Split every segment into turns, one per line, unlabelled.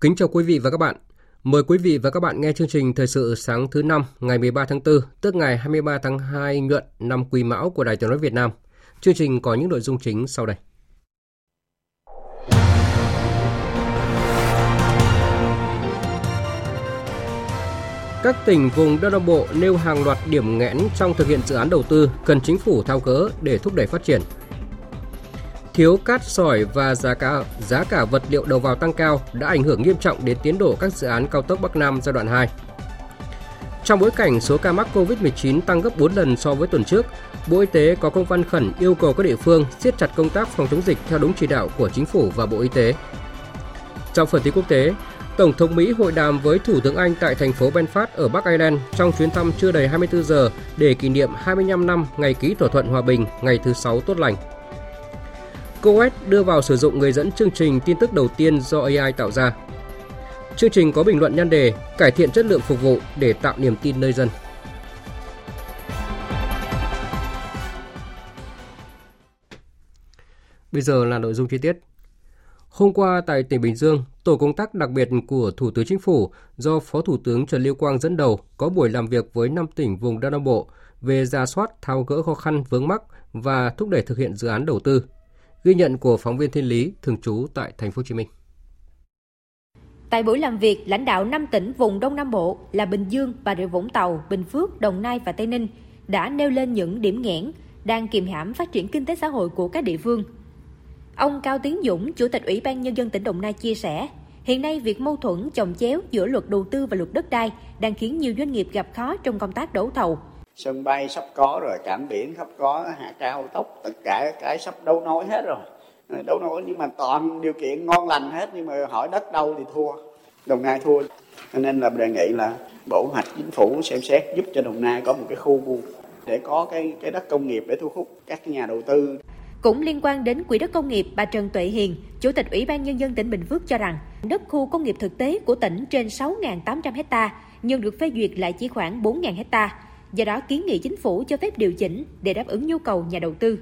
Kính chào quý vị và các bạn. Mời quý vị và các bạn nghe chương trình Thời sự sáng thứ năm ngày 13 tháng 4, tức ngày 23 tháng 2 nhuận năm Quý Mão của Đài Tiếng nói Việt Nam. Chương trình có những nội dung chính sau đây. Các tỉnh vùng Đông Nam Bộ nêu hàng loạt điểm nghẽn trong thực hiện dự án đầu tư cần chính phủ thao gỡ để thúc đẩy phát triển thiếu cát sỏi và giá cả giá cả vật liệu đầu vào tăng cao đã ảnh hưởng nghiêm trọng đến tiến độ các dự án cao tốc Bắc Nam giai đoạn 2. Trong bối cảnh số ca mắc COVID-19 tăng gấp 4 lần so với tuần trước, Bộ Y tế có công văn khẩn yêu cầu các địa phương siết chặt công tác phòng chống dịch theo đúng chỉ đạo của chính phủ và Bộ Y tế. Trong phần tin quốc tế, Tổng thống Mỹ hội đàm với Thủ tướng Anh tại thành phố Belfast ở Bắc Ireland trong chuyến thăm chưa đầy 24 giờ để kỷ niệm 25 năm ngày ký thỏa thuận hòa bình ngày thứ Sáu tốt lành. Coet đưa vào sử dụng người dẫn chương trình tin tức đầu tiên do AI tạo ra. Chương trình có bình luận nhan đề cải thiện chất lượng phục vụ để tạo niềm tin nơi dân. Bây giờ là nội dung chi tiết. Hôm qua tại tỉnh Bình Dương, tổ công tác đặc biệt của Thủ tướng Chính phủ do Phó Thủ tướng Trần Lưu Quang dẫn đầu có buổi làm việc với 5 tỉnh vùng Đông Nam Bộ về ra soát tháo gỡ khó khăn vướng mắc và thúc đẩy thực hiện dự án đầu tư. Ghi nhận của phóng viên Thiên Lý thường trú tại thành phố Hồ Chí Minh.
Tại buổi làm việc, lãnh đạo 5 tỉnh vùng Đông Nam Bộ là Bình Dương, Bà Rịa Vũng Tàu, Bình Phước, Đồng Nai và Tây Ninh đã nêu lên những điểm nghẽn đang kiềm hãm phát triển kinh tế xã hội của các địa phương. Ông Cao Tiến Dũng, Chủ tịch Ủy ban Nhân dân tỉnh Đồng Nai chia sẻ, hiện nay việc mâu thuẫn chồng chéo giữa luật đầu tư và luật đất đai đang khiến nhiều doanh nghiệp gặp khó trong công tác đấu thầu,
sân bay sắp có rồi cảng biển sắp có hạ cao tốc tất cả cái sắp đấu nối hết rồi. Đấu nối nhưng mà toàn điều kiện ngon lành hết nhưng mà hỏi đất đâu thì thua. Đồng nai thua. Cho nên là đề nghị là bộ hoạch chính phủ xem xét giúp cho đồng nai có một cái khu để có cái cái đất công nghiệp để thu hút các nhà đầu tư.
Cũng liên quan đến quỹ đất công nghiệp, bà Trần Tuệ Hiền, Chủ tịch Ủy ban Nhân dân tỉnh Bình Phước cho rằng đất khu công nghiệp thực tế của tỉnh trên 6.800 hecta nhưng được phê duyệt lại chỉ khoảng 4.000 hecta do đó kiến nghị chính phủ cho phép điều chỉnh để đáp ứng nhu cầu nhà đầu tư.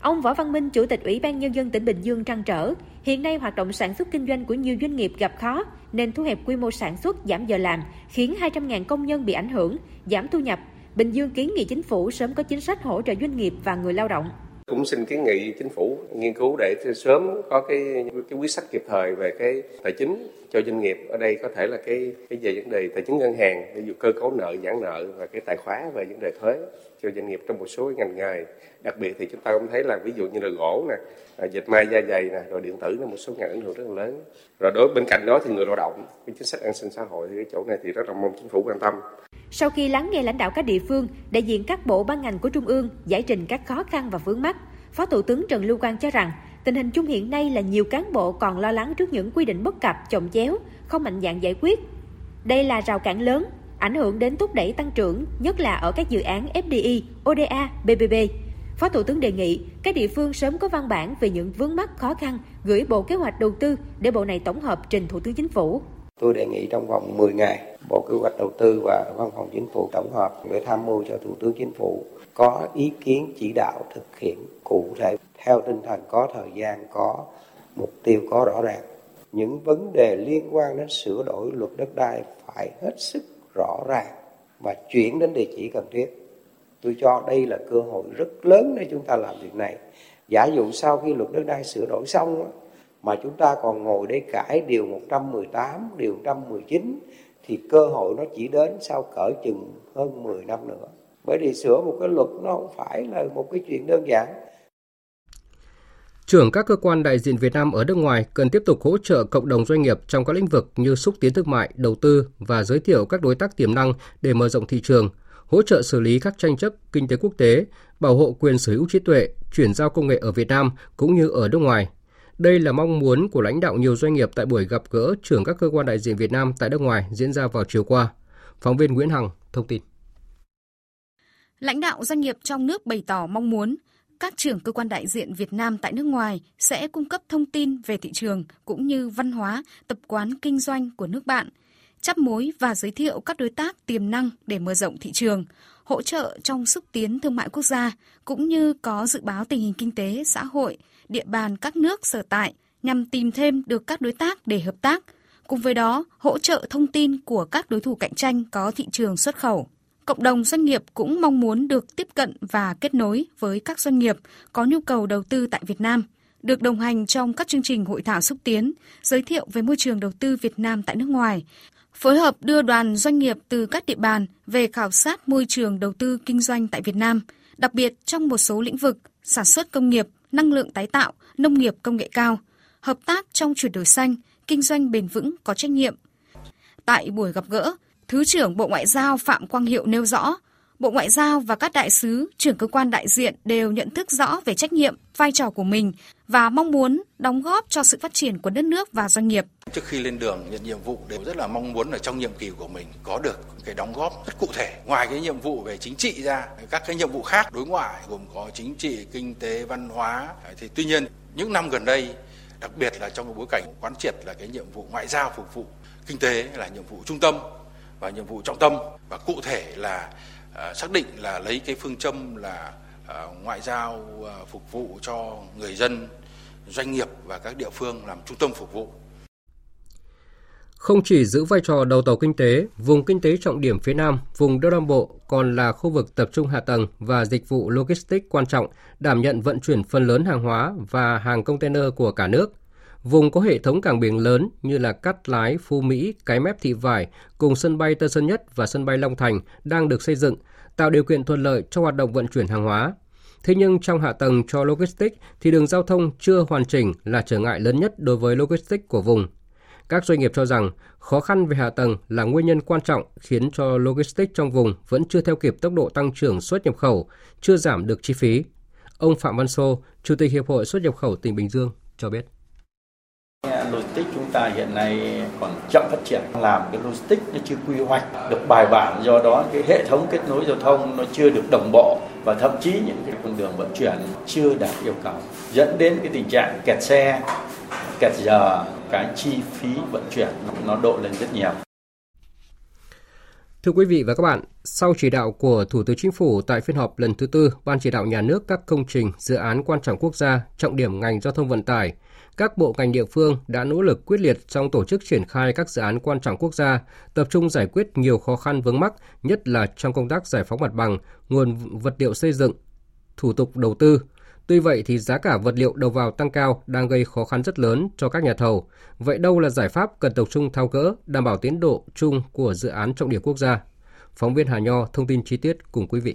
Ông Võ Văn Minh, Chủ tịch Ủy ban Nhân dân tỉnh Bình Dương trăn trở, hiện nay hoạt động sản xuất kinh doanh của nhiều doanh nghiệp gặp khó nên thu hẹp quy mô sản xuất, giảm giờ làm, khiến 200.000 công nhân bị ảnh hưởng, giảm thu nhập. Bình Dương kiến nghị chính phủ sớm có chính sách hỗ trợ doanh nghiệp và người lao động
cũng xin kiến nghị chính phủ nghiên cứu để sớm có cái cái quyết sách kịp thời về cái tài chính cho doanh nghiệp. Ở đây có thể là cái cái về vấn đề tài chính ngân hàng, ví dụ cơ cấu nợ, giãn nợ và cái tài khóa về vấn đề thuế cho doanh nghiệp trong một số ngành nghề. Đặc biệt thì chúng ta cũng thấy là ví dụ như là gỗ nè dịch dệt may, da dày nè, rồi điện tử là một số ngành ảnh hưởng rất là lớn. Rồi đối, bên cạnh đó thì người lao động, cái chính sách an sinh xã hội thì cái chỗ này thì rất là mong chính phủ quan tâm
sau khi lắng nghe lãnh đạo các địa phương, đại diện các bộ ban ngành của Trung ương giải trình các khó khăn và vướng mắt, Phó Thủ tướng Trần Lưu Quang cho rằng tình hình chung hiện nay là nhiều cán bộ còn lo lắng trước những quy định bất cập, chồng chéo, không mạnh dạng giải quyết. Đây là rào cản lớn, ảnh hưởng đến thúc đẩy tăng trưởng, nhất là ở các dự án FDI, ODA, BBB. Phó Thủ tướng đề nghị các địa phương sớm có văn bản về những vướng mắc khó khăn gửi Bộ Kế hoạch Đầu tư để Bộ này tổng hợp trình Thủ tướng Chính phủ.
Tôi đề nghị trong vòng 10 ngày, Bộ Kế hoạch Đầu tư và Văn phòng Chính phủ tổng hợp để tham mưu cho Thủ tướng Chính phủ có ý kiến chỉ đạo thực hiện cụ thể theo tinh thần có thời gian, có mục tiêu, có rõ ràng. Những vấn đề liên quan đến sửa đổi luật đất đai phải hết sức rõ ràng và chuyển đến địa chỉ cần thiết. Tôi cho đây là cơ hội rất lớn để chúng ta làm việc này. Giả dụ sau khi luật đất đai sửa đổi xong mà chúng ta còn ngồi đây cãi điều 118, điều 119 thì cơ hội nó chỉ đến sau cỡ chừng hơn 10 năm nữa. Bởi vì sửa một cái luật nó không phải là một cái chuyện đơn giản.
Trưởng các cơ quan đại diện Việt Nam ở nước ngoài cần tiếp tục hỗ trợ cộng đồng doanh nghiệp trong các lĩnh vực như xúc tiến thương mại, đầu tư và giới thiệu các đối tác tiềm năng để mở rộng thị trường, hỗ trợ xử lý các tranh chấp kinh tế quốc tế, bảo hộ quyền sở hữu trí tuệ, chuyển giao công nghệ ở Việt Nam cũng như ở nước ngoài. Đây là mong muốn của lãnh đạo nhiều doanh nghiệp tại buổi gặp gỡ trưởng các cơ quan đại diện Việt Nam tại nước ngoài diễn ra vào chiều qua. Phóng viên Nguyễn Hằng thông tin.
Lãnh đạo doanh nghiệp trong nước bày tỏ mong muốn các trưởng cơ quan đại diện Việt Nam tại nước ngoài sẽ cung cấp thông tin về thị trường cũng như văn hóa, tập quán kinh doanh của nước bạn, chấp mối và giới thiệu các đối tác tiềm năng để mở rộng thị trường, hỗ trợ trong xúc tiến thương mại quốc gia cũng như có dự báo tình hình kinh tế, xã hội, địa bàn các nước sở tại nhằm tìm thêm được các đối tác để hợp tác. Cùng với đó, hỗ trợ thông tin của các đối thủ cạnh tranh có thị trường xuất khẩu. Cộng đồng doanh nghiệp cũng mong muốn được tiếp cận và kết nối với các doanh nghiệp có nhu cầu đầu tư tại Việt Nam, được đồng hành trong các chương trình hội thảo xúc tiến, giới thiệu về môi trường đầu tư Việt Nam tại nước ngoài, phối hợp đưa đoàn doanh nghiệp từ các địa bàn về khảo sát môi trường đầu tư kinh doanh tại Việt Nam, đặc biệt trong một số lĩnh vực sản xuất công nghiệp, năng lượng tái tạo, nông nghiệp công nghệ cao, hợp tác trong chuyển đổi xanh, kinh doanh bền vững có trách nhiệm. Tại buổi gặp gỡ, Thứ trưởng Bộ Ngoại giao Phạm Quang Hiệu nêu rõ, Bộ Ngoại giao và các đại sứ, trưởng cơ quan đại diện đều nhận thức rõ về trách nhiệm, vai trò của mình và mong muốn đóng góp cho sự phát triển của đất nước và doanh nghiệp.
Trước khi lên đường nhận nhiệm vụ đều rất là mong muốn ở trong nhiệm kỳ của mình có được cái đóng góp rất cụ thể. Ngoài cái nhiệm vụ về chính trị ra, các cái nhiệm vụ khác đối ngoại gồm có chính trị, kinh tế, văn hóa. Thì tuy nhiên những năm gần đây, đặc biệt là trong cái bối cảnh quán triệt là cái nhiệm vụ ngoại giao phục vụ kinh tế là nhiệm vụ trung tâm và nhiệm vụ trọng tâm và cụ thể là Ờ, xác định là lấy cái phương châm là ờ, ngoại giao ờ, phục vụ cho người dân, doanh nghiệp và các địa phương làm trung tâm phục vụ.
Không chỉ giữ vai trò đầu tàu kinh tế, vùng kinh tế trọng điểm phía Nam, vùng Đông Nam Bộ còn là khu vực tập trung hạ tầng và dịch vụ logistics quan trọng, đảm nhận vận chuyển phần lớn hàng hóa và hàng container của cả nước – Vùng có hệ thống cảng biển lớn như là Cát Lái, Phú Mỹ, Cái Mép Thị Vải cùng sân bay Tân Sơn Nhất và sân bay Long Thành đang được xây dựng, tạo điều kiện thuận lợi cho hoạt động vận chuyển hàng hóa. Thế nhưng trong hạ tầng cho logistics thì đường giao thông chưa hoàn chỉnh là trở ngại lớn nhất đối với logistics của vùng. Các doanh nghiệp cho rằng khó khăn về hạ tầng là nguyên nhân quan trọng khiến cho logistics trong vùng vẫn chưa theo kịp tốc độ tăng trưởng xuất nhập khẩu, chưa giảm được chi phí. Ông Phạm Văn Sô, Chủ tịch Hiệp hội xuất nhập khẩu tỉnh Bình Dương cho biết.
Logistics chúng ta hiện nay còn chậm phát triển, làm cái logistics nó chưa quy hoạch được bài bản, do đó cái hệ thống kết nối giao thông nó chưa được đồng bộ và thậm chí những cái con đường vận chuyển chưa đạt yêu cầu, dẫn đến cái tình trạng kẹt xe, kẹt giờ, cái chi phí vận chuyển nó độ lên rất nhiều.
Thưa quý vị và các bạn, sau chỉ đạo của Thủ tướng Chính phủ tại phiên họp lần thứ tư, Ban chỉ đạo nhà nước các công trình, dự án quan trọng quốc gia, trọng điểm ngành giao thông vận tải – các bộ ngành địa phương đã nỗ lực quyết liệt trong tổ chức triển khai các dự án quan trọng quốc gia, tập trung giải quyết nhiều khó khăn vướng mắc, nhất là trong công tác giải phóng mặt bằng, nguồn vật liệu xây dựng, thủ tục đầu tư. Tuy vậy thì giá cả vật liệu đầu vào tăng cao đang gây khó khăn rất lớn cho các nhà thầu. Vậy đâu là giải pháp cần tập trung thao gỡ, đảm bảo tiến độ chung của dự án trọng điểm quốc gia? Phóng viên Hà Nho thông tin chi tiết cùng quý vị.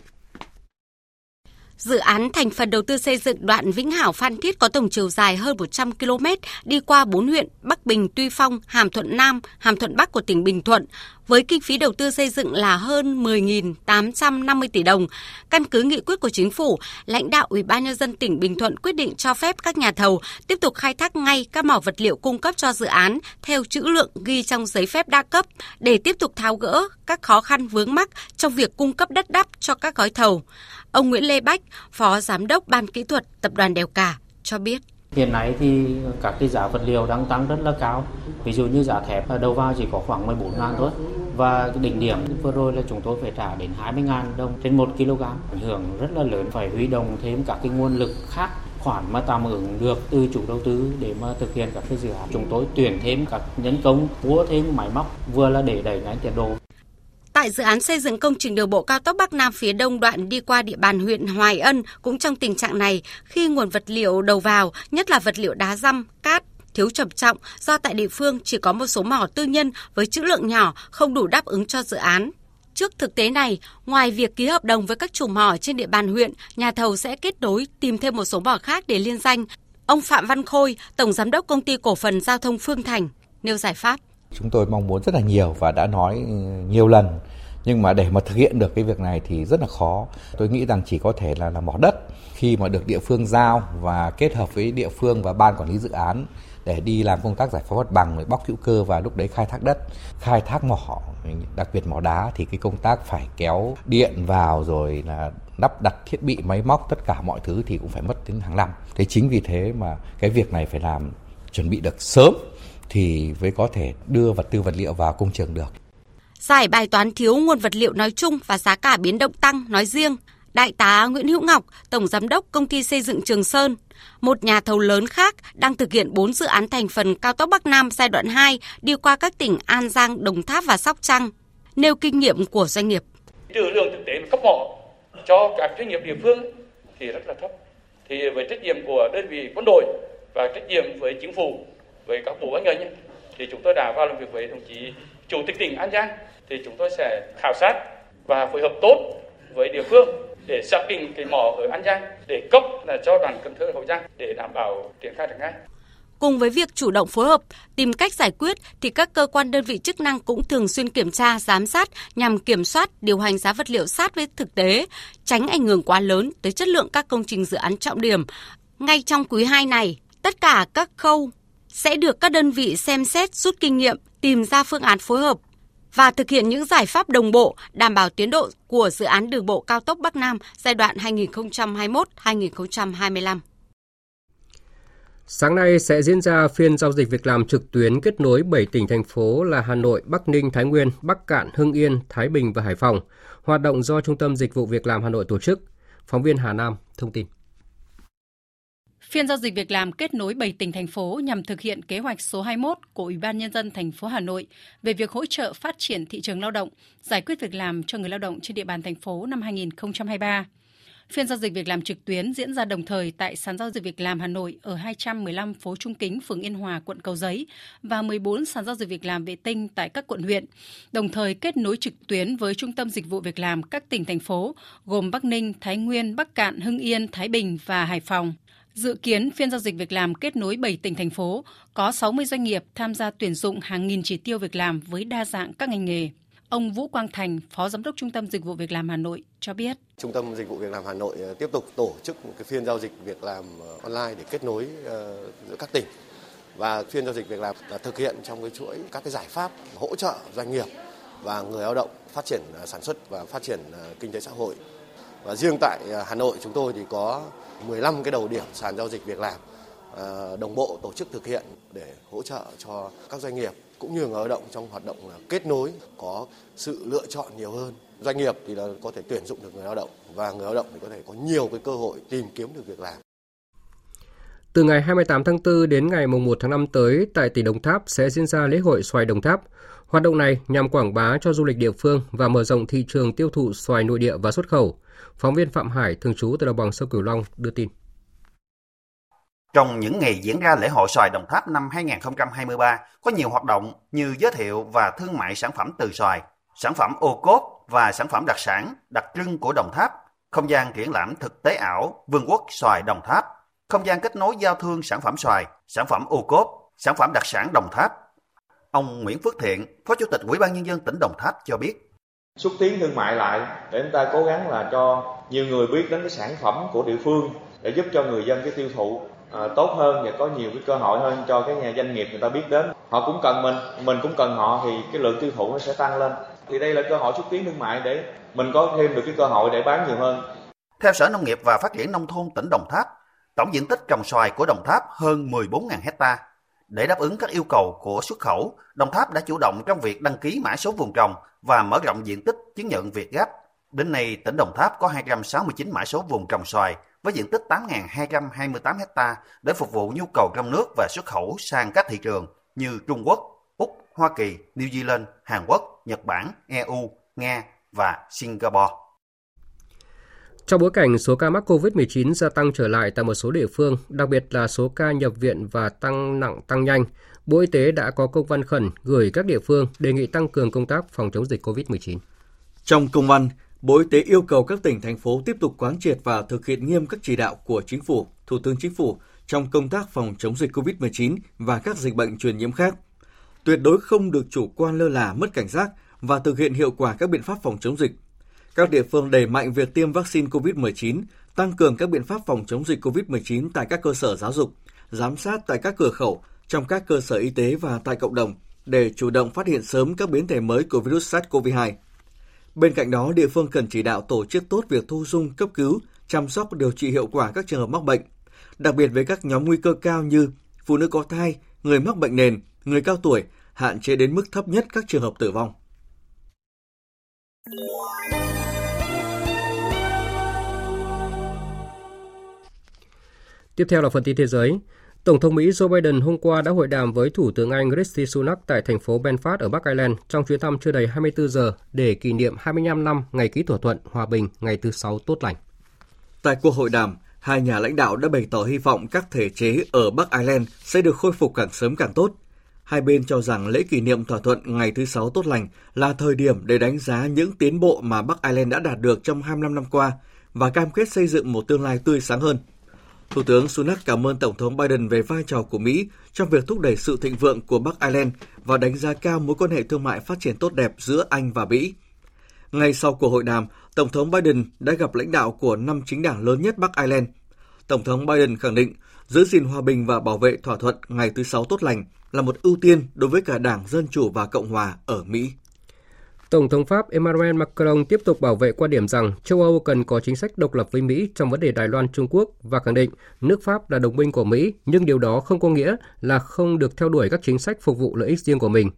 Dự án thành phần đầu tư xây dựng đoạn Vĩnh Hảo Phan Thiết có tổng chiều dài hơn 100 km, đi qua 4 huyện Bắc Bình, Tuy Phong, Hàm Thuận Nam, Hàm Thuận Bắc của tỉnh Bình Thuận, với kinh phí đầu tư xây dựng là hơn 10.850 tỷ đồng. Căn cứ nghị quyết của chính phủ, lãnh đạo Ủy ban nhân dân tỉnh Bình Thuận quyết định cho phép các nhà thầu tiếp tục khai thác ngay các mỏ vật liệu cung cấp cho dự án theo chữ lượng ghi trong giấy phép đa cấp để tiếp tục tháo gỡ các khó khăn vướng mắc trong việc cung cấp đất đắp cho các gói thầu. Ông Nguyễn Lê Bách, Phó Giám đốc Ban Kỹ thuật Tập đoàn Đèo Cả cho biết.
Hiện nay thì các cái giá vật liệu đang tăng rất là cao. Ví dụ như giá thép đầu vào chỉ có khoảng 14 ngàn thôi. Và đỉnh điểm vừa rồi là chúng tôi phải trả đến 20 ngàn đồng trên 1 kg. Ảnh hưởng rất là lớn phải huy động thêm các cái nguồn lực khác khoản mà tạm ứng được từ chủ đầu tư để mà thực hiện các cái dự án. Chúng tôi tuyển thêm các nhân công, mua thêm máy móc vừa là để đẩy nhanh tiến độ.
Tại dự án xây dựng công trình đường bộ cao tốc Bắc Nam phía Đông đoạn đi qua địa bàn huyện Hoài Ân cũng trong tình trạng này khi nguồn vật liệu đầu vào, nhất là vật liệu đá răm, cát, thiếu trầm trọng do tại địa phương chỉ có một số mỏ tư nhân với trữ lượng nhỏ không đủ đáp ứng cho dự án. Trước thực tế này, ngoài việc ký hợp đồng với các chủ mỏ trên địa bàn huyện, nhà thầu sẽ kết nối tìm thêm một số mỏ khác để liên danh Ông Phạm Văn Khôi, Tổng Giám đốc Công ty Cổ phần Giao thông Phương Thành, nêu giải pháp.
Chúng tôi mong muốn rất là nhiều và đã nói ừ, nhiều lần. Nhưng mà để mà thực hiện được cái việc này thì rất là khó. Tôi nghĩ rằng chỉ có thể là là mỏ đất. Khi mà được địa phương giao và kết hợp với địa phương và ban quản lý dự án để đi làm công tác giải phóng mặt bằng rồi bóc hữu cơ và lúc đấy khai thác đất, khai thác mỏ, đặc biệt mỏ đá, thì cái công tác phải kéo điện vào rồi là lắp đặt thiết bị, máy móc, tất cả mọi thứ thì cũng phải mất đến hàng năm. Thế chính vì thế mà cái việc này phải làm, chuẩn bị được sớm thì mới có thể đưa vật tư vật liệu vào công trường được
Giải bài toán thiếu nguồn vật liệu nói chung và giá cả biến động tăng nói riêng, Đại tá Nguyễn Hữu Ngọc, Tổng Giám đốc Công ty Xây dựng Trường Sơn, một nhà thầu lớn khác đang thực hiện 4 dự án thành phần cao tốc Bắc Nam giai đoạn 2 đi qua các tỉnh An Giang, Đồng Tháp và Sóc Trăng, nêu kinh nghiệm của doanh nghiệp.
Trừ lượng thực tế cấp mỏ cho các doanh nghiệp địa phương thì rất là thấp. Thì với trách nhiệm của đơn vị quân đội và trách nhiệm với chính phủ, với các bộ ban ngành thì chúng tôi đã vào làm việc với đồng chí chủ tịch tỉnh An Giang thì chúng tôi sẽ khảo sát và phối hợp tốt với địa phương để xác định cái mỏ ở An Giang để cấp là cho đoàn Cần Thơ Hậu Giang để đảm bảo triển khai được ngay.
Cùng với việc chủ động phối hợp, tìm cách giải quyết thì các cơ quan đơn vị chức năng cũng thường xuyên kiểm tra, giám sát nhằm kiểm soát điều hành giá vật liệu sát với thực tế, tránh ảnh hưởng quá lớn tới chất lượng các công trình dự án trọng điểm. Ngay trong quý 2 này, tất cả các khâu sẽ được các đơn vị xem xét rút kinh nghiệm, tìm ra phương án phối hợp và thực hiện những giải pháp đồng bộ đảm bảo tiến độ của dự án đường bộ cao tốc Bắc Nam giai đoạn 2021-2025.
Sáng nay sẽ diễn ra phiên giao dịch việc làm trực tuyến kết nối 7 tỉnh thành phố là Hà Nội, Bắc Ninh, Thái Nguyên, Bắc Cạn, Hưng Yên, Thái Bình và Hải Phòng. Hoạt động do Trung tâm Dịch vụ Việc làm Hà Nội tổ chức. Phóng viên Hà Nam thông tin.
Phiên giao dịch việc làm kết nối 7 tỉnh thành phố nhằm thực hiện kế hoạch số 21 của Ủy ban nhân dân thành phố Hà Nội về việc hỗ trợ phát triển thị trường lao động, giải quyết việc làm cho người lao động trên địa bàn thành phố năm 2023. Phiên giao dịch việc làm trực tuyến diễn ra đồng thời tại sàn giao dịch việc làm Hà Nội ở 215 phố Trung Kính, phường Yên Hòa, quận Cầu Giấy và 14 sàn giao dịch việc làm vệ tinh tại các quận huyện. Đồng thời kết nối trực tuyến với Trung tâm Dịch vụ Việc làm các tỉnh thành phố gồm Bắc Ninh, Thái Nguyên, Bắc Cạn, Hưng Yên, Thái Bình và Hải Phòng. Dự kiến phiên giao dịch việc làm kết nối 7 tỉnh thành phố có 60 doanh nghiệp tham gia tuyển dụng hàng nghìn chỉ tiêu việc làm với đa dạng các ngành nghề. Ông Vũ Quang Thành, Phó Giám đốc Trung tâm Dịch vụ Việc làm Hà Nội cho biết.
Trung tâm Dịch vụ Việc làm Hà Nội ờ, tiếp tục tổ chức một cái phiên giao dịch việc làm ờ, online để kết nối ờ, giữa các tỉnh. Và phiên giao dịch việc làm là thực hiện trong cái chuỗi các cái giải pháp hỗ trợ doanh nghiệp và người lao động phát triển sản xuất và phát triển kinh tế xã hội. Và riêng tại à, Hà Nội chúng tôi thì có 15 cái đầu điểm sàn giao dịch việc làm à, đồng bộ tổ chức thực hiện để hỗ trợ cho các doanh nghiệp cũng như người lao động trong hoạt động là kết nối, có sự lựa chọn nhiều hơn doanh nghiệp thì là có thể tuyển dụng được người lao động và người lao động thì có thể có nhiều cái cơ hội tìm kiếm được việc làm.
Từ ngày 28 tháng 4 đến ngày 1 tháng 5 tới, tại tỉnh Đồng Tháp sẽ diễn ra lễ hội xoài Đồng Tháp. Hoạt động này nhằm quảng bá cho du lịch địa phương và mở rộng thị trường tiêu thụ xoài nội địa và xuất khẩu. Phóng viên Phạm Hải, thường trú tại đồng bằng sông Cửu Long đưa tin.
Trong những ngày diễn ra lễ hội xoài Đồng Tháp năm 2023, có nhiều hoạt động như giới thiệu và thương mại sản phẩm từ xoài, sản phẩm ô cốp và sản phẩm đặc sản, đặc trưng của Đồng Tháp, không gian triển lãm thực tế ảo Vương quốc xoài Đồng Tháp, không gian kết nối giao thương sản phẩm xoài, sản phẩm ô cốp, sản phẩm đặc sản Đồng Tháp. Ông Nguyễn Phước Thiện, Phó Chủ tịch Ủy ban Nhân dân tỉnh Đồng Tháp cho biết
xúc tiến thương mại lại để chúng ta cố gắng là cho nhiều người biết đến cái sản phẩm của địa phương để giúp cho người dân cái tiêu thụ à, tốt hơn và có nhiều cái cơ hội hơn cho cái nhà doanh nghiệp người ta biết đến. Họ cũng cần mình mình cũng cần họ thì cái lượng tiêu thụ nó sẽ tăng lên. Thì đây là cơ hội xúc tiến thương mại để mình có thêm được cái cơ hội để bán nhiều hơn.
Theo Sở Nông nghiệp và Phát triển Nông thôn tỉnh Đồng Tháp, tổng diện tích trồng xoài của Đồng Tháp hơn 14.000 hecta. Để đáp ứng các yêu cầu của xuất khẩu, Đồng Tháp đã chủ động trong việc đăng ký mã số vùng trồng và mở rộng diện tích chứng nhận Việt Gáp. Đến nay, tỉnh Đồng Tháp có 269 mã số vùng trồng xoài với diện tích 8.228 ha để phục vụ nhu cầu trong nước và xuất khẩu sang các thị trường như Trung Quốc, Úc, Hoa Kỳ, New Zealand, Hàn Quốc, Nhật Bản, EU, Nga và Singapore.
Trong bối cảnh số ca mắc COVID-19 gia tăng trở lại tại một số địa phương, đặc biệt là số ca nhập viện và tăng nặng tăng nhanh, Bộ Y tế đã có công văn khẩn gửi các địa phương đề nghị tăng cường công tác phòng chống dịch COVID-19.
Trong công văn, Bộ Y tế yêu cầu các tỉnh, thành phố tiếp tục quán triệt và thực hiện nghiêm các chỉ đạo của Chính phủ, Thủ tướng Chính phủ
trong công tác phòng chống dịch COVID-19 và các dịch bệnh truyền nhiễm khác. Tuyệt đối không được chủ quan lơ là mất cảnh giác và thực hiện hiệu quả các biện pháp phòng chống dịch. Các địa phương đẩy mạnh việc tiêm vaccine COVID-19, tăng cường các biện pháp phòng chống dịch COVID-19 tại các cơ sở giáo dục, giám sát tại các cửa khẩu, trong các cơ sở y tế và tại cộng đồng để chủ động phát hiện sớm các biến thể mới của virus SARS-CoV-2. Bên cạnh đó, địa phương cần chỉ đạo tổ chức tốt việc thu dung, cấp cứu, chăm sóc điều trị hiệu quả các trường hợp mắc bệnh, đặc biệt với các nhóm nguy cơ cao như phụ nữ có thai, người mắc bệnh nền, người cao tuổi, hạn chế đến mức thấp nhất các trường hợp tử vong.
Tiếp theo là phần tin thế giới. Tổng thống Mỹ Joe Biden hôm qua đã hội đàm với Thủ tướng Anh Rishi Sunak tại thành phố Belfast ở Bắc Ireland trong chuyến thăm chưa đầy 24 giờ để kỷ niệm 25 năm ngày ký thỏa thuận hòa bình ngày thứ Sáu tốt lành.
Tại cuộc hội đàm, hai nhà lãnh đạo đã bày tỏ hy vọng các thể chế ở Bắc Ireland sẽ được khôi phục càng sớm càng tốt. Hai bên cho rằng lễ kỷ niệm thỏa thuận ngày thứ Sáu tốt lành là thời điểm để đánh giá những tiến bộ mà Bắc Ireland đã đạt được trong 25 năm qua và cam kết xây dựng một tương lai tươi sáng hơn – Thủ tướng Sunak cảm ơn Tổng thống Biden về vai trò của Mỹ trong việc thúc đẩy sự thịnh vượng của Bắc Ireland và đánh giá cao mối quan hệ thương mại phát triển tốt đẹp giữa Anh và Mỹ. Ngay sau cuộc hội đàm, Tổng thống Biden đã gặp lãnh đạo của năm chính đảng lớn nhất Bắc Ireland. Tổng thống Biden khẳng định giữ gìn hòa bình và bảo vệ thỏa thuận ngày thứ Sáu tốt lành là một ưu tiên đối với cả Đảng Dân Chủ và Cộng Hòa ở Mỹ.
Tổng thống Pháp Emmanuel Macron tiếp tục bảo vệ quan điểm rằng châu Âu cần có chính sách độc lập với Mỹ trong vấn đề Đài Loan Trung Quốc và khẳng định nước Pháp là đồng minh của Mỹ, nhưng điều đó không có nghĩa là không được theo đuổi các chính sách phục vụ lợi ích riêng của mình.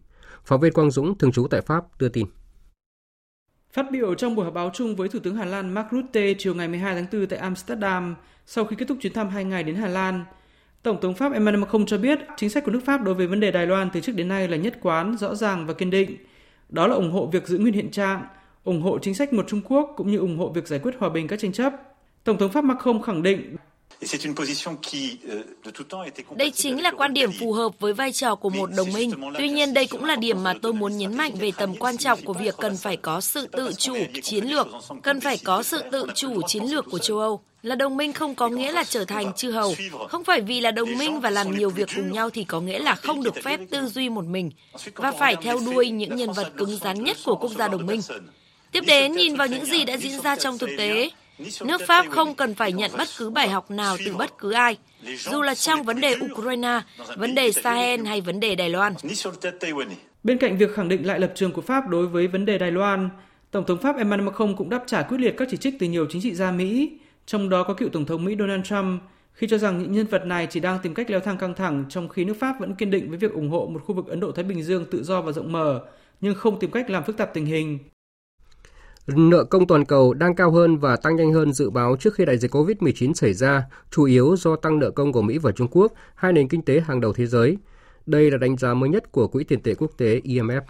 Phóng viên Quang Dũng, thường trú tại Pháp, đưa tin.
Phát biểu trong buổi họp báo chung với Thủ tướng Hà Lan Mark Rutte chiều ngày 12 tháng 4 tại Amsterdam sau khi kết thúc chuyến thăm 2 ngày đến Hà Lan, Tổng thống Pháp Emmanuel Macron cho biết chính sách của nước Pháp đối với vấn đề Đài Loan từ trước đến nay là nhất quán, rõ ràng và kiên định – đó là ủng hộ việc giữ nguyên hiện trạng, ủng hộ chính sách một Trung Quốc cũng như ủng hộ việc giải quyết hòa bình các tranh chấp. Tổng thống Pháp Macron khẳng định
đây chính là quan điểm phù hợp với vai trò của một đồng minh. Tuy nhiên, đây cũng là điểm mà tôi muốn nhấn mạnh về tầm quan trọng của việc cần phải có sự tự chủ chiến lược, cần phải có sự tự chủ chiến lược của châu Âu. Là đồng minh không có nghĩa là trở thành chư hầu. Không phải vì là đồng minh và làm nhiều việc cùng nhau thì có nghĩa là không được phép tư duy một mình và phải theo đuôi những nhân vật cứng rắn nhất của quốc gia đồng minh. Tiếp đến, nhìn vào những gì đã diễn ra trong thực tế, nước Pháp không cần phải nhận bất cứ bài học nào từ bất cứ ai, dù là trong vấn đề Ukraine, vấn đề Sahel hay vấn đề Đài Loan.
Bên cạnh việc khẳng định lại lập trường của Pháp đối với vấn đề Đài Loan, Tổng thống Pháp Emmanuel Macron cũng đáp trả quyết liệt các chỉ trích từ nhiều chính trị gia Mỹ trong đó có cựu Tổng thống Mỹ Donald Trump, khi cho rằng những nhân vật này chỉ đang tìm cách leo thang căng thẳng trong khi nước Pháp vẫn kiên định với việc ủng hộ một khu vực Ấn Độ-Thái Bình Dương tự do và rộng mở, nhưng không tìm cách làm phức tạp tình hình.
Nợ công toàn cầu đang cao hơn và tăng nhanh hơn dự báo trước khi đại dịch COVID-19 xảy ra, chủ yếu do tăng nợ công của Mỹ và Trung Quốc, hai nền kinh tế hàng đầu thế giới. Đây là đánh giá mới nhất của Quỹ tiền tệ quốc tế IMF.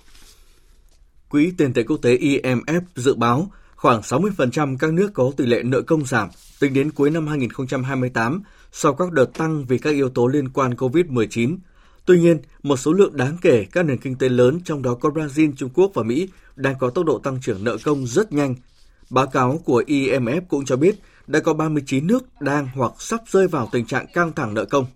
Quỹ tiền tệ quốc tế IMF dự báo khoảng 60% các nước có tỷ lệ nợ công giảm tính đến cuối năm 2028 sau các đợt tăng vì các yếu tố liên quan COVID-19. Tuy nhiên, một số lượng đáng kể các nền kinh tế lớn trong đó có Brazil, Trung Quốc và Mỹ đang có tốc độ tăng trưởng nợ công rất nhanh. Báo cáo của IMF cũng cho biết đã có 39 nước đang hoặc sắp rơi vào tình trạng căng thẳng nợ công.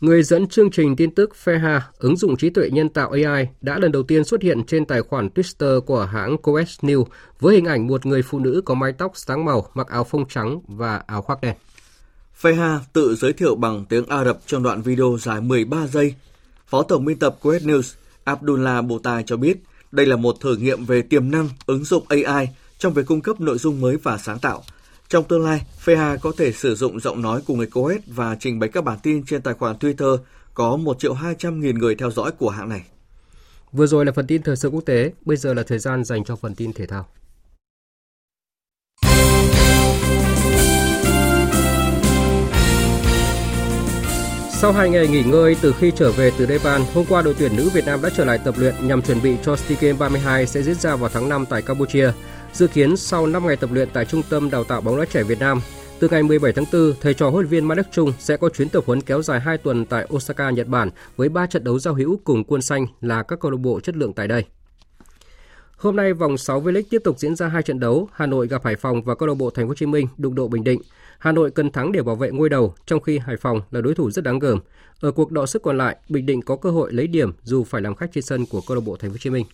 Người dẫn chương trình tin tức Feha, ứng dụng trí tuệ nhân tạo AI, đã lần đầu tiên xuất hiện trên tài khoản Twitter của hãng Coes News với hình ảnh một người phụ nữ có mái tóc sáng màu, mặc áo phông trắng và áo khoác đen.
Feha tự giới thiệu bằng tiếng Ả Rập trong đoạn video dài 13 giây. Phó tổng biên tập của News Abdullah Botai cho biết đây là một thử nghiệm về tiềm năng ứng dụng AI trong việc cung cấp nội dung mới và sáng tạo – trong tương lai, FEHA có thể sử dụng giọng nói của người Coet và trình bày các bản tin trên tài khoản Twitter có 1 triệu 200 nghìn người theo dõi của hãng này.
Vừa rồi là phần tin thời sự quốc tế, bây giờ là thời gian dành cho phần tin thể thao. Sau 2 ngày nghỉ ngơi từ khi trở về từ Nepal, hôm qua đội tuyển nữ Việt Nam đã trở lại tập luyện nhằm chuẩn bị cho SEA Games 32 sẽ diễn ra vào tháng 5 tại Campuchia. Dự kiến sau 5 ngày tập luyện tại Trung tâm Đào tạo bóng đá trẻ Việt Nam, từ ngày 17 tháng 4, thầy trò huấn luyện viên Mai Đức Trung sẽ có chuyến tập huấn kéo dài 2 tuần tại Osaka, Nhật Bản với 3 trận đấu giao hữu cùng quân xanh là các câu lạc bộ chất lượng tại đây. Hôm nay vòng 6 V-League tiếp tục diễn ra hai trận đấu, Hà Nội gặp Hải Phòng và câu lạc bộ Thành phố Hồ Chí Minh đụng độ Bình Định. Hà Nội cần thắng để bảo vệ ngôi đầu, trong khi Hải Phòng là đối thủ rất đáng gờm. Ở cuộc đọ sức còn lại, Bình Định có cơ hội lấy điểm dù phải làm khách trên sân của câu lạc bộ Thành phố Hồ Chí Minh.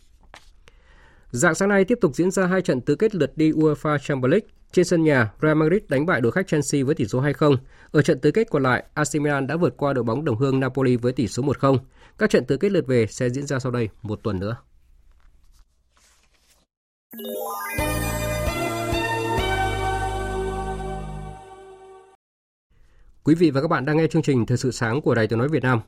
Dạng sáng nay tiếp tục diễn ra hai trận tứ kết lượt đi UEFA Champions League. Trên sân nhà, Real Madrid đánh bại đội khách Chelsea với tỷ số 2-0. Ở trận tứ kết còn lại, AC Milan đã vượt qua đội bóng đồng hương Napoli với tỷ số 1-0. Các trận tứ kết lượt về sẽ diễn ra sau đây một tuần nữa. Quý vị và các bạn đang nghe chương trình Thời sự sáng của Đài Tiếng nói Việt Nam.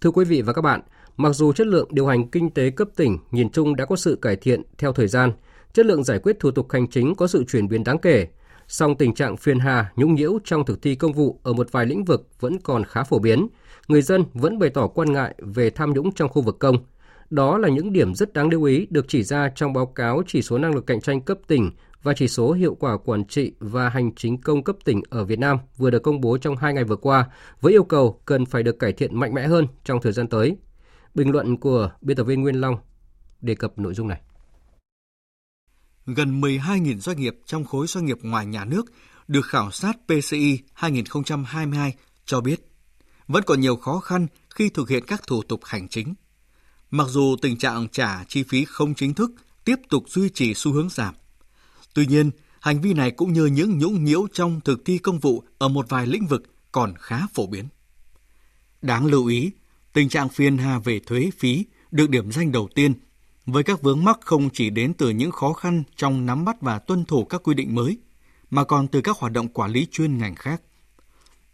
Thưa quý vị và các bạn, mặc dù chất lượng điều hành kinh tế cấp tỉnh nhìn chung đã có sự cải thiện theo thời gian, chất lượng giải quyết thủ tục hành chính có sự chuyển biến đáng kể, song tình trạng phiền hà, nhũng nhiễu trong thực thi công vụ ở một vài lĩnh vực vẫn còn khá phổ biến. Người dân vẫn bày tỏ quan ngại về tham nhũng trong khu vực công. Đó là những điểm rất đáng lưu ý được chỉ ra trong báo cáo chỉ số năng lực cạnh tranh cấp tỉnh và chỉ số hiệu quả quản trị và hành chính công cấp tỉnh ở Việt Nam vừa được công bố trong hai ngày vừa qua với yêu cầu cần phải được cải thiện mạnh mẽ hơn trong thời gian tới. Bình luận của biên tập viên Nguyên Long đề cập nội dung này.
Gần 12.000 doanh nghiệp trong khối doanh nghiệp ngoài nhà nước được khảo sát PCI 2022 cho biết vẫn còn nhiều khó khăn khi thực hiện các thủ tục hành chính. Mặc dù tình trạng trả chi phí không chính thức tiếp tục duy trì xu hướng giảm, Tuy nhiên, hành vi này cũng như những nhũng nhiễu trong thực thi công vụ ở một vài lĩnh vực còn khá phổ biến. Đáng lưu ý, tình trạng phiền hà về thuế phí được điểm danh đầu tiên với các vướng mắc không chỉ đến từ những khó khăn trong nắm bắt và tuân thủ các quy định mới, mà còn từ các hoạt động quản lý chuyên ngành khác.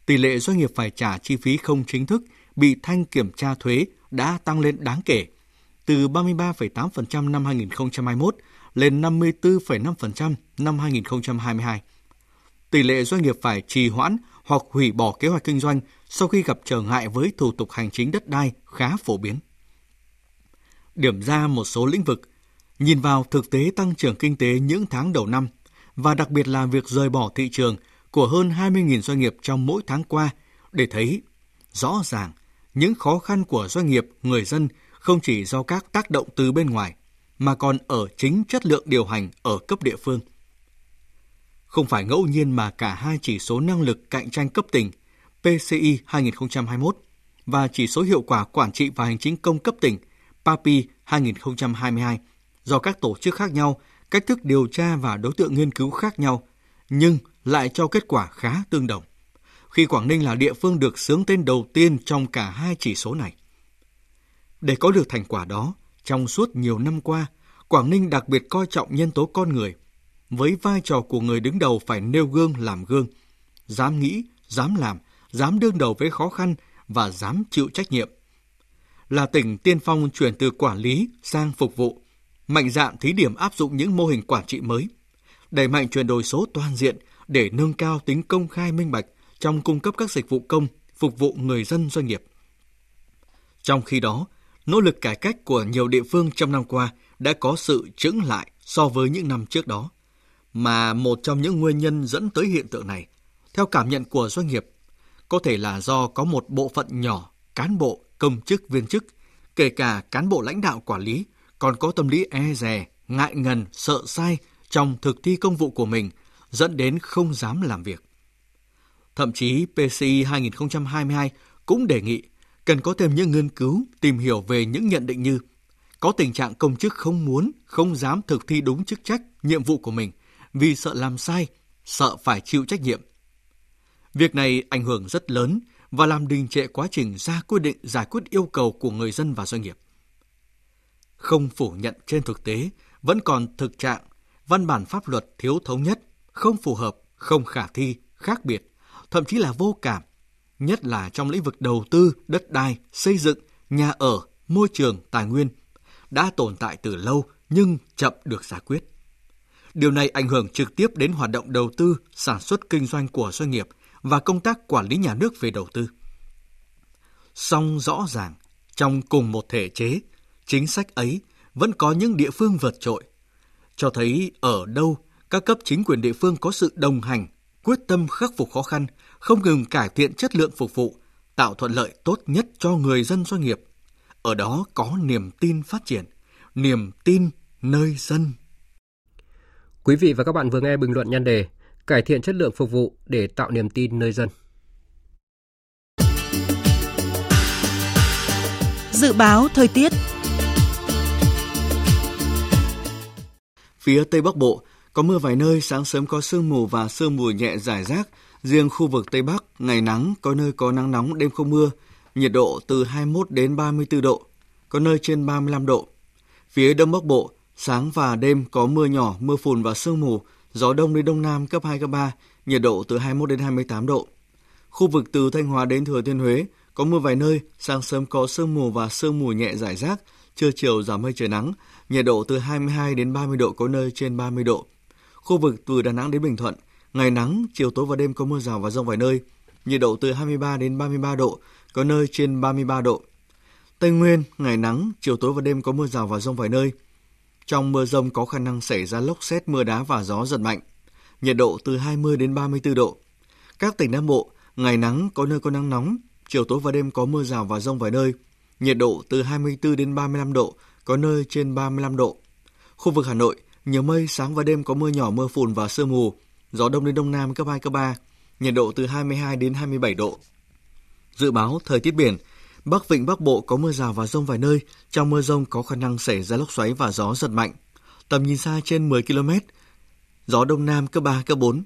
Tỷ lệ doanh nghiệp phải trả chi phí không chính thức bị thanh kiểm tra thuế đã tăng lên đáng kể, từ 33,8% năm 2021 lên 54,5% năm 2022. Tỷ lệ doanh nghiệp phải trì hoãn hoặc hủy bỏ kế hoạch kinh doanh sau khi gặp trở ngại với thủ tục hành chính đất đai khá phổ biến. Điểm ra một số lĩnh vực, nhìn vào thực tế tăng trưởng kinh tế những tháng đầu năm và đặc biệt là việc rời bỏ thị trường của hơn 20.000 doanh nghiệp trong mỗi tháng qua để thấy rõ ràng những khó khăn của doanh nghiệp, người dân không chỉ do các tác động từ bên ngoài mà còn ở chính chất lượng điều hành ở cấp địa phương. Không phải ngẫu nhiên mà cả hai chỉ số năng lực cạnh tranh cấp tỉnh PCI 2021 và chỉ số hiệu quả quản trị và hành chính công cấp tỉnh PAPI 2022 do các tổ chức khác nhau, cách thức điều tra và đối tượng nghiên cứu khác nhau, nhưng lại cho kết quả khá tương đồng. Khi Quảng Ninh là địa phương được sướng tên đầu tiên trong cả hai chỉ số này. Để có được thành quả đó, trong suốt nhiều năm qua, Quảng Ninh đặc biệt coi trọng nhân tố con người, với vai trò của người đứng đầu phải nêu gương làm gương, dám nghĩ, dám làm, dám đương đầu với khó khăn và dám chịu trách nhiệm. Là tỉnh tiên phong chuyển từ quản lý sang phục vụ, mạnh dạn thí điểm áp dụng những mô hình quản trị mới, đẩy mạnh chuyển đổi số toàn diện để nâng cao tính công khai minh bạch trong cung cấp các dịch vụ công phục vụ người dân doanh nghiệp. Trong khi đó, nỗ lực cải cách của nhiều địa phương trong năm qua đã có sự chững lại so với những năm trước đó. Mà một trong những nguyên nhân dẫn tới hiện tượng này, theo cảm nhận của doanh nghiệp, có thể là do có một bộ phận nhỏ cán bộ, công chức, viên chức, kể cả cán bộ lãnh đạo quản lý, còn có tâm lý e dè, ngại ngần, sợ sai trong thực thi công vụ của mình, dẫn đến không dám làm việc. Thậm chí PCI 2022 cũng đề nghị cần có thêm những nghiên cứu tìm hiểu về những nhận định như có tình trạng công chức không muốn, không dám thực thi đúng chức trách, nhiệm vụ của mình vì sợ làm sai, sợ phải chịu trách nhiệm. Việc này ảnh hưởng rất lớn và làm đình trệ quá trình ra quyết định giải quyết yêu cầu của người dân và doanh nghiệp. Không phủ nhận trên thực tế vẫn còn thực trạng văn bản pháp luật thiếu thống nhất, không phù hợp, không khả thi, khác biệt, thậm chí là vô cảm nhất là trong lĩnh vực đầu tư, đất đai, xây dựng, nhà ở, môi trường, tài nguyên, đã tồn tại từ lâu nhưng chậm được giải quyết. Điều này ảnh hưởng trực tiếp đến hoạt động đầu tư, sản xuất kinh doanh của doanh nghiệp và công tác quản lý nhà nước về đầu tư. Song rõ ràng, trong cùng một thể chế, chính sách ấy vẫn có những địa phương vượt trội, cho thấy ở đâu các cấp chính quyền địa phương có sự đồng hành, quyết tâm khắc phục khó khăn, không ngừng cải thiện chất lượng phục vụ, tạo thuận lợi tốt nhất cho người dân doanh nghiệp. Ở đó có niềm tin phát triển, niềm tin nơi dân.
Quý vị và các bạn vừa nghe bình luận nhan đề cải thiện chất lượng phục vụ để tạo niềm tin nơi dân.
Dự báo thời tiết
Phía Tây Bắc Bộ có mưa vài nơi, sáng sớm có sương mù và sương mù nhẹ rải rác. Riêng khu vực Tây Bắc, ngày nắng, có nơi có nắng nóng, đêm không mưa. Nhiệt độ từ 21 đến 34 độ, có nơi trên 35 độ. Phía Đông Bắc Bộ, sáng và đêm có mưa nhỏ, mưa phùn và sương mù, gió đông đến đông nam cấp 2, cấp 3, nhiệt độ từ 21 đến 28 độ. Khu vực từ Thanh Hóa đến Thừa Thiên Huế có mưa vài nơi, sáng sớm có sương mù và sương mù nhẹ rải rác, trưa chiều giảm mây trời nắng, nhiệt độ từ 22 đến 30 độ có nơi trên 30 độ. Khu vực từ Đà Nẵng đến Bình Thuận, ngày nắng, chiều tối và đêm có mưa rào và rông vài nơi, nhiệt độ từ 23 đến 33 độ, có nơi trên 33 độ. Tây Nguyên, ngày nắng, chiều tối và đêm có mưa rào và rông vài nơi. Trong mưa rông có khả năng xảy ra lốc xét, mưa đá và gió giật mạnh. Nhiệt độ từ 20 đến 34 độ. Các tỉnh Nam Bộ, ngày nắng có nơi có nắng nóng, chiều tối và đêm có mưa rào và rông vài nơi. Nhiệt độ từ 24 đến 35 độ, có nơi trên 35 độ. Khu vực Hà Nội, nhiều mây, sáng và đêm có mưa nhỏ, mưa phùn và sương mù. Gió đông đến đông nam cấp 2, cấp 3. Nhiệt độ từ 22 đến 27 độ. Dự báo thời tiết biển, Bắc Vịnh Bắc Bộ có mưa rào và rông vài nơi, trong mưa rông có khả năng xảy ra lốc xoáy và gió giật mạnh. Tầm nhìn xa trên 10 km, gió Đông Nam cấp 3, cấp 4.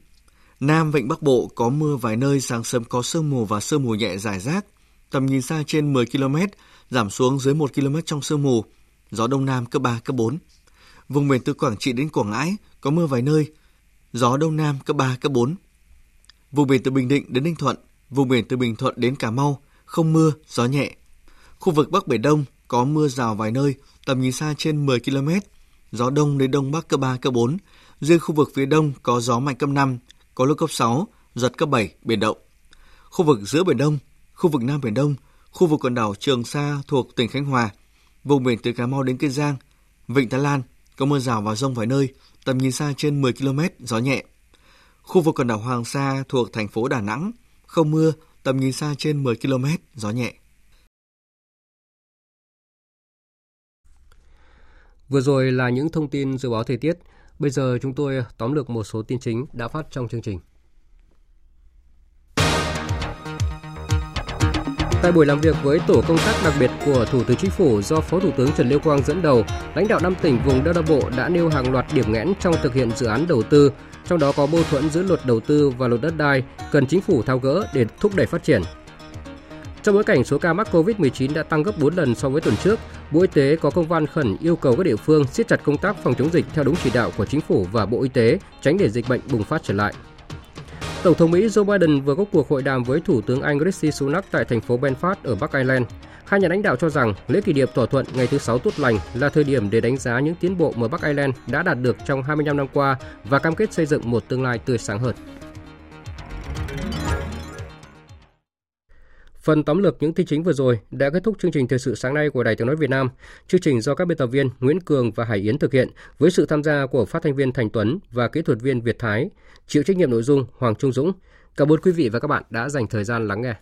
Nam Vịnh Bắc Bộ có mưa vài nơi, sáng sớm có sương mù và sương mù nhẹ dài rác. Tầm nhìn xa trên 10 km, giảm xuống dưới 1 km trong sương mù, gió Đông Nam cấp 3, cấp 4. Vùng biển từ Quảng Trị đến Quảng Ngãi có mưa vài nơi, gió Đông Nam cấp 3, cấp 4. Vùng biển từ Bình Định đến Ninh Thuận, vùng biển từ Bình Thuận đến Cà Mau không mưa, gió nhẹ. Khu vực Bắc Biển Đông có mưa rào vài nơi, tầm nhìn xa trên 10 km, gió đông đến đông bắc cấp 3, cấp 4. Riêng khu vực phía đông có gió mạnh cấp 5, có lúc cấp 6, giật cấp 7, biển động. Khu vực giữa Biển Đông, khu vực Nam Biển Đông, khu vực quần đảo Trường Sa thuộc tỉnh Khánh Hòa, vùng biển từ Cà Mau đến Kiên Giang, Vịnh Thái Lan có mưa rào và rông vài nơi, tầm nhìn xa trên 10 km, gió nhẹ. Khu vực quần đảo Hoàng Sa thuộc thành phố Đà Nẵng, không mưa, tầm nhìn xa trên 10 km, gió nhẹ.
Vừa rồi là những thông tin dự báo thời tiết. Bây giờ chúng tôi tóm lược một số tin chính đã phát trong chương trình. Tại buổi làm việc với tổ công tác đặc biệt của Thủ tướng Chính phủ do Phó Thủ tướng Trần Lưu Quang dẫn đầu, lãnh đạo năm tỉnh vùng Đông Nam Bộ đã nêu hàng loạt điểm nghẽn trong thực hiện dự án đầu tư, trong đó có mâu thuẫn giữa luật đầu tư và luật đất đai cần chính phủ tháo gỡ để thúc đẩy phát triển. Trong bối cảnh số ca mắc COVID-19 đã tăng gấp 4 lần so với tuần trước, Bộ Y tế có công văn khẩn yêu cầu các địa phương siết chặt công tác phòng chống dịch theo đúng chỉ đạo của chính phủ và Bộ Y tế, tránh để dịch bệnh bùng phát trở lại. Tổng thống Mỹ Joe Biden vừa có cuộc hội đàm với Thủ tướng Anh Rishi Sunak tại thành phố Belfast ở Bắc Ireland. Hai nhà lãnh đạo cho rằng lễ kỷ niệm thỏa thuận ngày thứ Sáu tốt lành là thời điểm để đánh giá những tiến bộ mà Bắc Ireland đã đạt được trong 25 năm qua và cam kết xây dựng một tương lai tươi sáng hơn. Phần tóm lược những tin chính vừa rồi đã kết thúc chương trình thời sự sáng nay của Đài Tiếng nói Việt Nam. Chương trình do các biên tập viên Nguyễn Cường và Hải Yến thực hiện với sự tham gia của phát thanh viên Thành Tuấn và kỹ thuật viên Việt Thái, chịu trách nhiệm nội dung Hoàng Trung Dũng. Cảm ơn quý vị và các bạn đã dành thời gian lắng nghe.